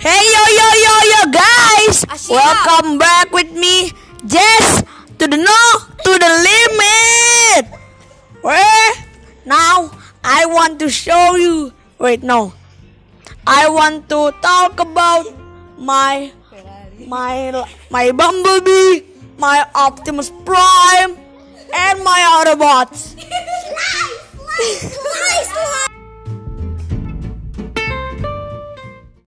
Hey yo yo yo yo guys! Welcome back with me, Jess, to the no to the limit. Where now I want to show you. Wait no, I want to talk about my my my Bumblebee, my Optimus Prime, and my Autobots.